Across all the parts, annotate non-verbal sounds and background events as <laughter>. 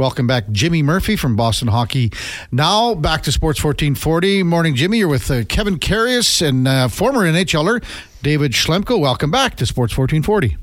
Welcome back, Jimmy Murphy from Boston Hockey. Now back to Sports 1440. Morning, Jimmy. You're with uh, Kevin Karius and uh, former NHLer David Schlemko. Welcome back to Sports 1440.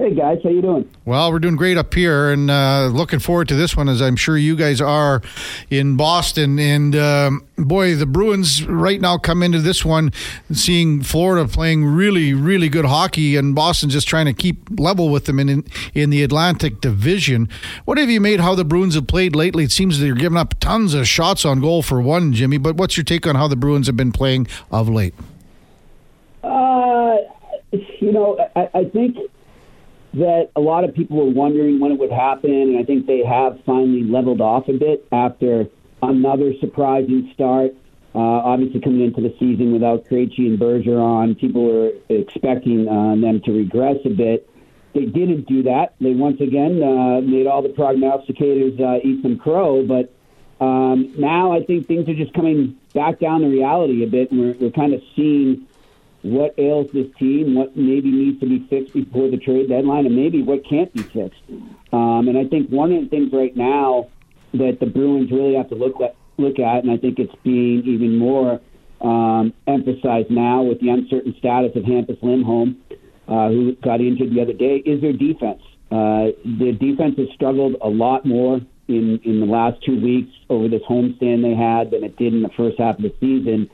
Hey guys, how you doing? Well, we're doing great up here, and uh, looking forward to this one, as I'm sure you guys are in Boston. And um, boy, the Bruins right now come into this one seeing Florida playing really, really good hockey, and Boston just trying to keep level with them in in the Atlantic Division. What have you made how the Bruins have played lately? It seems they're giving up tons of shots on goal for one, Jimmy. But what's your take on how the Bruins have been playing of late? Uh, you know, I, I think that a lot of people were wondering when it would happen, and I think they have finally leveled off a bit after another surprising start. Uh, obviously, coming into the season without Krejci and Bergeron, people were expecting uh, them to regress a bit. They didn't do that. They once again uh, made all the prognosticators uh, eat some crow, but um, now I think things are just coming back down to reality a bit, and we're, we're kind of seeing what ails this team, what maybe needs to be fixed before the trade deadline, and maybe what can't be fixed. Um, and I think one of the things right now that the Bruins really have to look at, look at, and I think it's being even more um, emphasized now with the uncertain status of Hampus Lindholm, uh, who got injured the other day, is their defense. Uh, the defense has struggled a lot more in in the last two weeks over this homestand they had than it did in the first half of the season.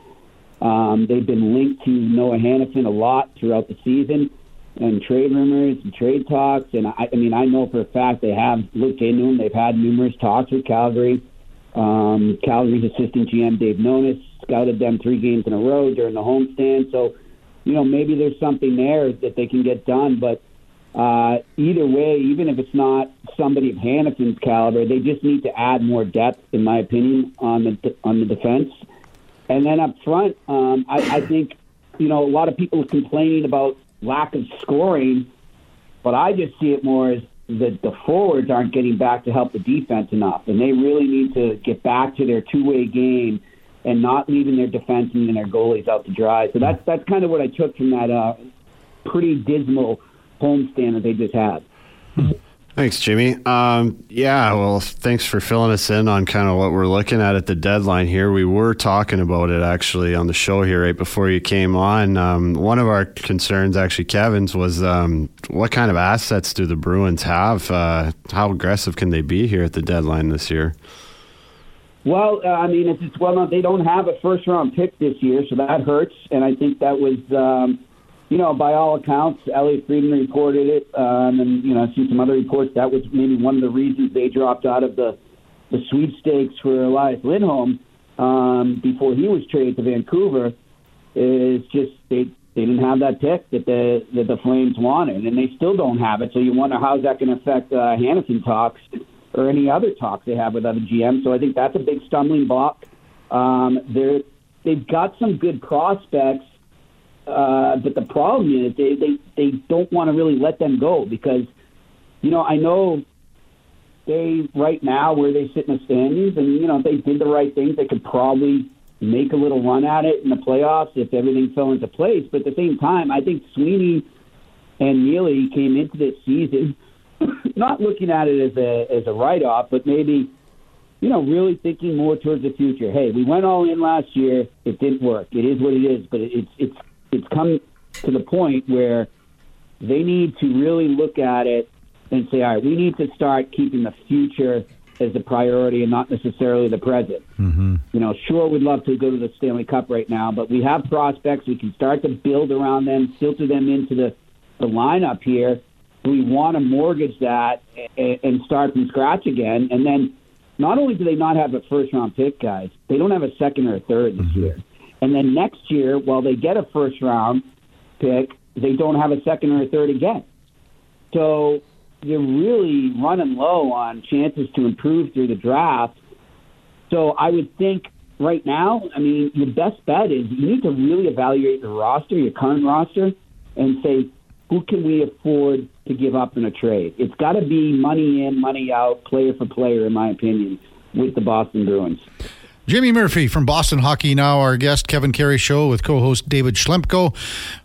Um, they've been linked to Noah Hanifin a lot throughout the season and trade rumors and trade talks. And I, I mean, I know for a fact they have looked into him. They've had numerous talks with Calgary. Um, Calgary's assistant GM Dave Nonis scouted them three games in a row during the homestand. So, you know, maybe there's something there that they can get done. But uh, either way, even if it's not somebody of Hanifin's caliber, they just need to add more depth, in my opinion, on the on the defense. And then up front, um, I, I think, you know, a lot of people are complaining about lack of scoring, but I just see it more as that the forwards aren't getting back to help the defense enough, and they really need to get back to their two-way game and not leaving their defensemen and their goalies out to dry. So that's that's kind of what I took from that uh, pretty dismal homestand that they just had. Thanks, Jimmy. Um, yeah, well, thanks for filling us in on kind of what we're looking at at the deadline here. We were talking about it actually on the show here right before you came on. Um, one of our concerns, actually, Kevin's, was um, what kind of assets do the Bruins have? Uh, how aggressive can they be here at the deadline this year? Well, uh, I mean, it's, it's well known they don't have a first round pick this year, so that hurts. And I think that was um, you know, by all accounts, Elliotte Friedman reported it, um, and you know, I've seen some other reports. That was maybe one of the reasons they dropped out of the the sweepstakes for Elias Lindholm um, before he was traded to Vancouver. Is just they they didn't have that pick that the that the Flames wanted, and they still don't have it. So you wonder how's that going to affect uh, Hanifin talks or any other talks they have with other GMs. So I think that's a big stumbling block. Um, they're they've got some good prospects uh, but the problem is they, they, they don't want to really let them go because, you know, I know they right now where they sit in the standings, and you know if they did the right things, they could probably make a little run at it in the playoffs if everything fell into place. But at the same time, I think Sweeney and Neely came into this season <coughs> not looking at it as a as a write off, but maybe you know really thinking more towards the future. Hey, we went all in last year; it didn't work. It is what it is, but it's it's it's come to the point where they need to really look at it and say, all right, we need to start keeping the future as the priority and not necessarily the present. Mm-hmm. You know, sure, we'd love to go to the Stanley Cup right now, but we have prospects. We can start to build around them, filter them into the, the lineup here. We want to mortgage that and, and start from scratch again. And then not only do they not have a first round pick, guys, they don't have a second or a third this mm-hmm. year. And then next year, while they get a first round pick, they don't have a second or a third again. So you're really running low on chances to improve through the draft. So I would think right now, I mean, your best bet is you need to really evaluate your roster, your current roster, and say, who can we afford to give up in a trade? It's got to be money in, money out, player for player, in my opinion, with the Boston Bruins. Jimmy Murphy from Boston Hockey Now, our guest, Kevin Karius Show with co-host David Schlemko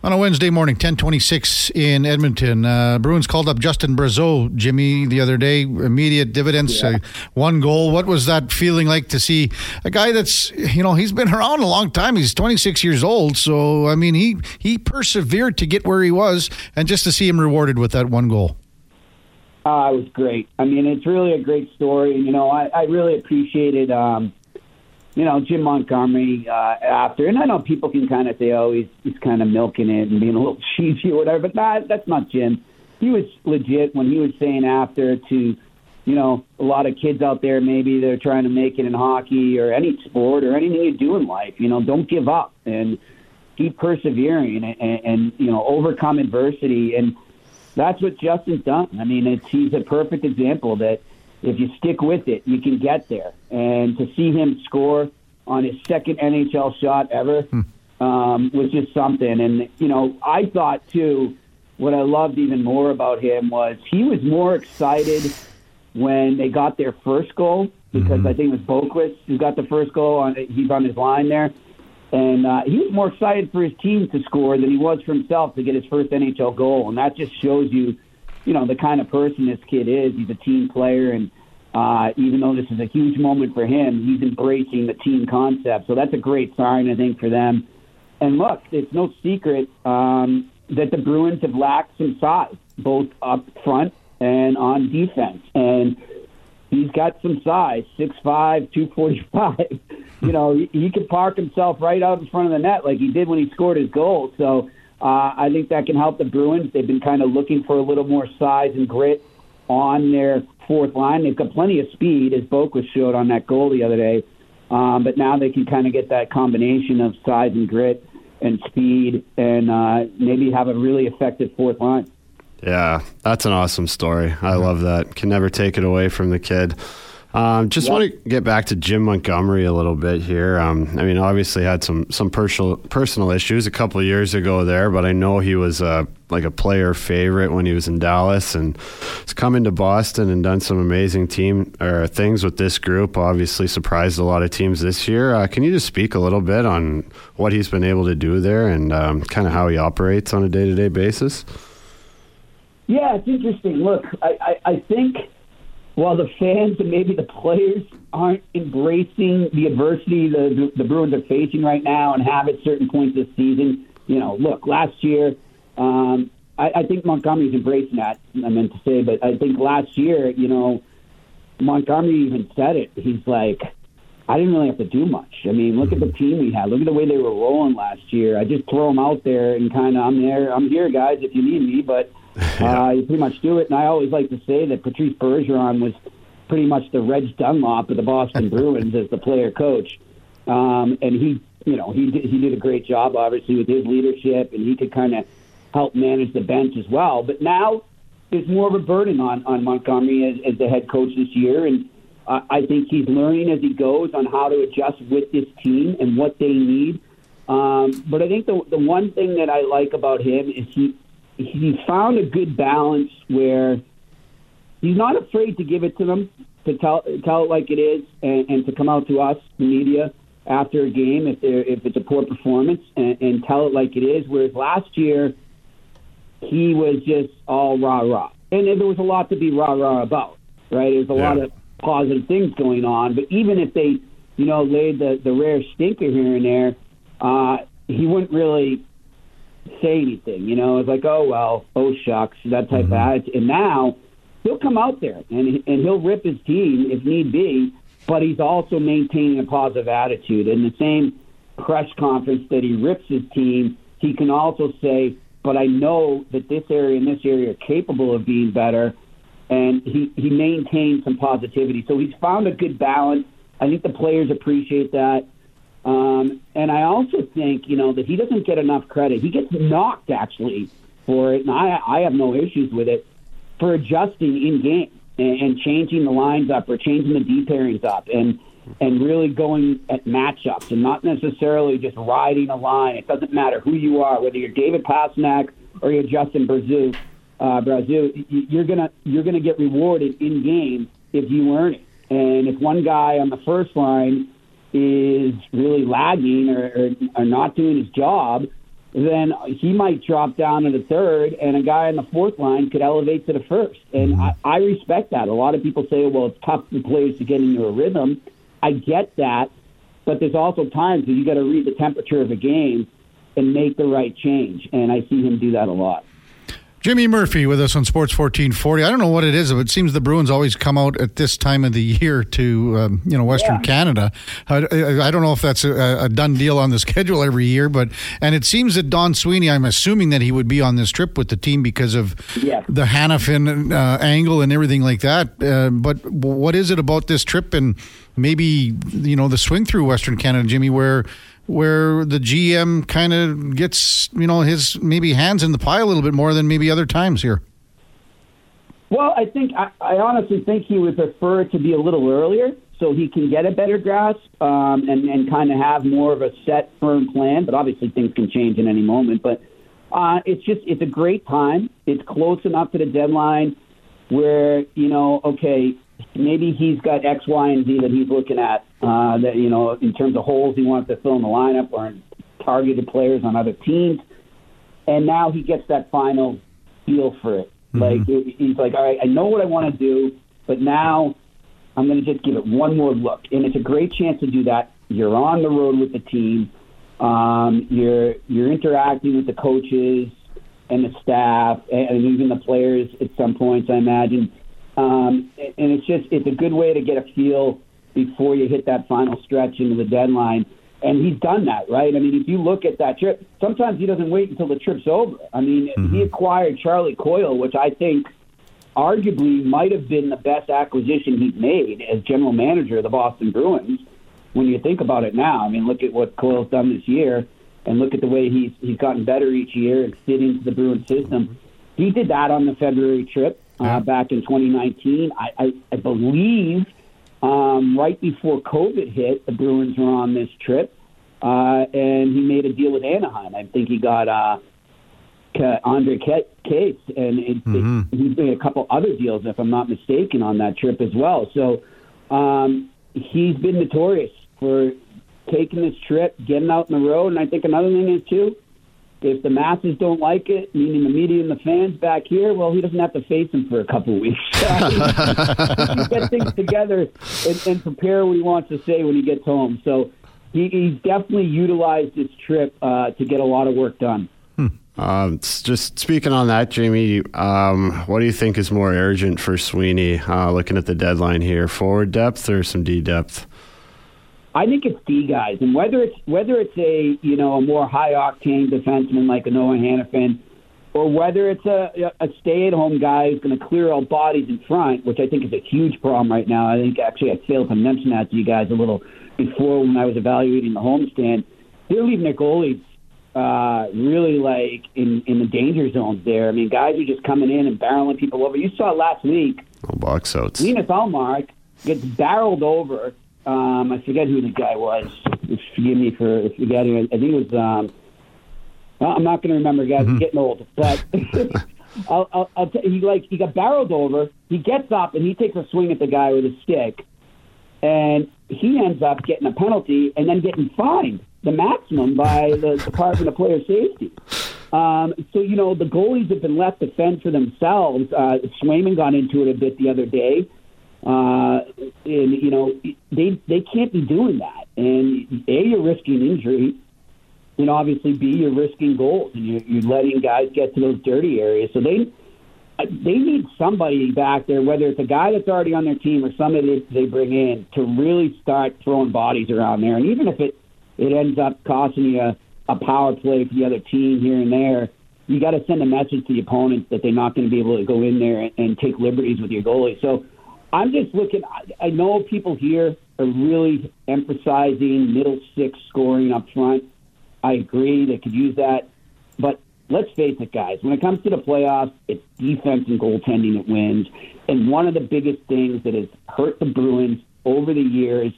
on a Wednesday morning, 1026 in Edmonton. Uh, Bruins called up Justin Brazeau, Jimmy, the other day. Immediate dividends, yeah. uh, one goal. What was that feeling like to see a guy that's, you know, he's been around a long time. He's 26 years old. So, I mean, he, he persevered to get where he was and just to see him rewarded with that one goal. Uh, it was great. I mean, it's really a great story. You know, I, I really appreciated um, – you know, Jim Montgomery uh, after, and I know people can kind of say, oh, he's he's kind of milking it and being a little <laughs> cheesy or whatever, but that that's not Jim. He was legit when he was saying after to, you know, a lot of kids out there maybe they're trying to make it in hockey or any sport or anything you do in life. You know, don't give up and keep persevering and, and, and you know overcome adversity, and that's what Justin's done. I mean, it's he's a perfect example that if you stick with it, you can get there. And to see him score on his second NHL shot ever hmm. um, was just something. And, you know, I thought, too, what I loved even more about him was he was more excited when they got their first goal because mm-hmm. I think it was Boqvist who got the first goal. On He's on his line there. And uh, he was more excited for his team to score than he was for himself to get his first NHL goal. And that just shows you – you know the kind of person this kid is. He's a team player, and uh, even though this is a huge moment for him, he's embracing the team concept. So that's a great sign, I think, for them. And look, it's no secret um, that the Bruins have lacked some size, both up front and on defense. And he's got some size, 6'5", 245. <laughs> you know, he, he can park himself right out in front of the net like he did when he scored his goal. So uh, I think that can help the Bruins. They've been kind of looking for a little more size and grit on their fourth line. They've got plenty of speed, as Boqvist showed on that goal the other day. Um, but now they can kind of get that combination of size and grit and speed, and uh, maybe have a really effective fourth line. Yeah, that's an awesome story. I love that. Can never take it away from the kid. Um, just yep. want to get back to Jim Montgomery a little bit here. Um, I mean, obviously had some some personal personal issues a couple years ago there, but I know he was uh, like a player favorite when he was in Dallas, and he's come into Boston and done some amazing team or things with this group. Obviously, surprised a lot of teams this year. Uh, can you just speak a little bit on what he's been able to do there and um, kind of how he operates on a day to day basis? Yeah, it's interesting. Look, I, I, I think while the fans and maybe the players aren't embracing the adversity the, the Bruins are facing right now and have at certain points this season, you know, look, last year, um, I, I think Montgomery's embracing that, I meant to say, but I think last year, you know, Montgomery even said it. He's like, I didn't really have to do much. I mean, look at the team we had. Look at the way they were rolling last year. I just throw them out there and kind of, I'm there, I'm here, guys, if you need me, but – <laughs> yeah. uh, you pretty much do it. And I always like to say that Patrice Bergeron was pretty much the Reg Dunlop of the Boston <laughs> Bruins as the player coach. Um, and he, you know, he did, he did a great job, obviously, with his leadership, and he could kind of help manage the bench as well. But now there's more of a burden on on Montgomery as, as the head coach this year, and uh, I think he's learning as he goes on how to adjust with this team and what they need. Um, but I think the the one thing that I like about him is he he found a good balance where he's not afraid to give it to them, to tell tell it like it is, and, and to come out to us, the media, after a game if they if it's a poor performance, and, and tell it like it is. Whereas last year, he was just all rah rah, and there was a lot to be rah rah about. Right, there's a yeah. lot of positive things going on, but even if they, you know, laid the the rare stinker here and there, uh, he wouldn't really say anything. You know, it's like, oh well, oh shucks, that type mm-hmm. of attitude. And now he'll come out there and and he'll rip his team if need be, but he's also maintaining a positive attitude. In the same press conference that he rips his team, he can also say, but I know that this area and this area are capable of being better. And he, he maintains some positivity. So he's found a good balance. I think the players appreciate that. Um, and I also think, you know, that he doesn't get enough credit. He gets knocked actually for it, and I, I have no issues with it for adjusting in game and, and changing the lines up or changing the D pairings up and and really going at matchups and not necessarily just riding a line. It doesn't matter who you are, whether you're David Pastrnak or you're Justin Brazeau. Uh, Brazeau, you're gonna you're gonna get rewarded in game if you earn it. And if one guy on the first line is really lagging or, or, or not doing his job, then he might drop down to the third, and a guy on the fourth line could elevate to the first. And mm-hmm. I, I respect that. A lot of people say, well, it's tough for players to get into a rhythm. I get that, but there's also times that you got to read the temperature of a game and make the right change. And I see him do that a lot. Jimmy Murphy with us on Sports 1440. I don't know what it is, but it seems the Bruins always come out at this time of the year to, um, you know, Western yeah. Canada. I, I, don't know if that's a, a, done deal on the <laughs> schedule every year, but, and it seems that Don Sweeney, I'm assuming that he would be on this trip with the team because of yeah. the Hanifin uh, angle and everything like that. Uh, but what is it about this trip and maybe, you know, the swing through Western Canada, Jimmy, where, where the GM kind of gets, you know, his maybe hands in the pie a little bit more than maybe other times here? Well, I think I, I honestly think he would prefer it to be a little earlier so he can get a better grasp um, and, and kind of have more of a set, firm plan. But obviously, things can change in any moment. But uh, it's just it's a great time. It's close enough to the deadline where you know, okay, maybe he's got X, Y, and Z that he's looking at. Uh, that you know, in terms of holes he wants to fill in the lineup or targeted players on other teams, and now he gets that final feel for it. Mm-hmm. Like it, he's like, all right, I know what I want to do, but now I'm going to just give it one more look, and it's a great chance to do that. You're on the road with the team. Um, you're you're interacting with the coaches and the staff and even the players at some points. I imagine um, and it's just it's a good way to get a feel before you hit that final stretch into the deadline. And he's done that, right? I mean, if you look at that trip, sometimes he doesn't wait until the trip's over. I mean, mm-hmm. he acquired Charlie Coyle, which I think arguably might have been the best acquisition he's made as general manager of the Boston Bruins. When you think about it now, I mean, look at what Coyle's done this year, and look at the way he's he's gotten better each year and fit into the Bruins system. He did that on the February trip uh, back in 2019. I, I, I believe um, right before COVID hit, the Bruins were on this trip, uh, and he made a deal with Anaheim. I think he got uh, Ondrej Kase, and it, mm-hmm. it, he made a couple other deals, if I'm not mistaken, on that trip as well. So um, he's been notorious for taking this trip, getting out in the road, and I think another thing is too if the masses don't like it, meaning the media and the fans back here, well, he doesn't have to face them for a couple of weeks. <laughs> get things together and, and, prepare what he wants to say when he gets home. So he, he's definitely utilized this trip uh, to get a lot of work done. Hmm. Um, just speaking on that, Jamie, um, what do you think is more urgent for Sweeney? Uh, looking at the deadline here, forward depth or some D depth? I think it's D guys, and whether it's whether it's a you know a more high octane defenseman like a Noah Hanifin, or whether it's a a stay at home guy who's going to clear out bodies in front, which I think is a huge problem right now. I think actually I failed to mention that to you guys a little before when I was evaluating the homestand. They're leaving their goalies uh, really like in in the danger zones there. I mean, guys are just coming in and barreling people over. You saw last week. Oh, box outs. Linus Ullmark gets barreled over um, I forget who the guy was. Forgive me for forgetting. I think it was. Um, well, I'm not going to remember, guys. Mm-hmm. I'm getting old, but <laughs> I'll, I'll, I'll t- he like he got barreled over. He gets up and he takes a swing at the guy with a stick, and he ends up getting a penalty and then getting fined the maximum by the Department of Player Safety. Um, so you know the goalies have been left to fend for themselves. Uh, Swayman got into it a bit the other day. Uh, and you know they they can't be doing that. And a you're risking injury, and obviously b you're risking goals, and you're, you're letting guys get to those dirty areas. So they they need somebody back there, whether it's a guy that's already on their team or somebody they bring in to really start throwing bodies around there. And even if it it ends up costing you a, a power play for the other team here and there, you got to send a message to the opponents that they're not going to be able to go in there and, and take liberties with your goalie. So I'm just looking. I I know people here are really emphasizing middle six scoring up front. I agree they could use that, but let's face it, guys. When it comes to the playoffs, it's defense and goaltending that wins. And one of the biggest things that has hurt the Bruins over the years.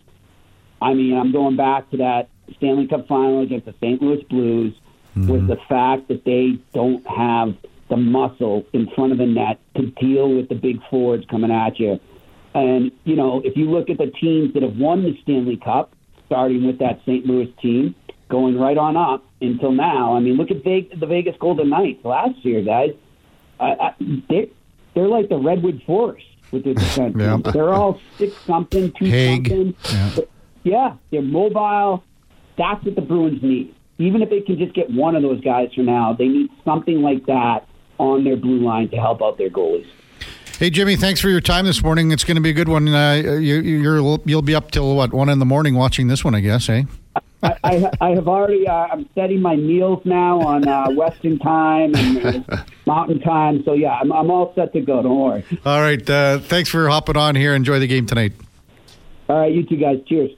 I mean, I'm going back to that Stanley Cup final against the St. Louis Blues. Mm-hmm. Was the fact that they don't have the muscle in front of the net to deal with the big forwards coming at you. And, you know, if you look at the teams that have won the Stanley Cup, starting with that St. Louis team, going right on up until now. I mean, look at Vegas, the Vegas Golden Knights last year, guys. I, I, they, they're like the Redwood Forest with their <laughs> defense. Yeah. They're all six something, two Haig. something. Yeah. Yeah, they're mobile. That's what the Bruins need. Even if they can just get one of those guys for now, they need something like that on their blue line to help out their goalies. Hey Jimmy, thanks for your time this morning. It's going to be a good one. Uh, you, you're you'll be up till what one in the morning watching this one, I guess, eh? I, I, I have already. Uh, I'm setting my meals now on uh, Western time and uh, Mountain time. So yeah, I'm, I'm all set to go. Don't worry. All right. Uh, thanks for hopping on here. Enjoy the game tonight. All right, you two guys. Cheers.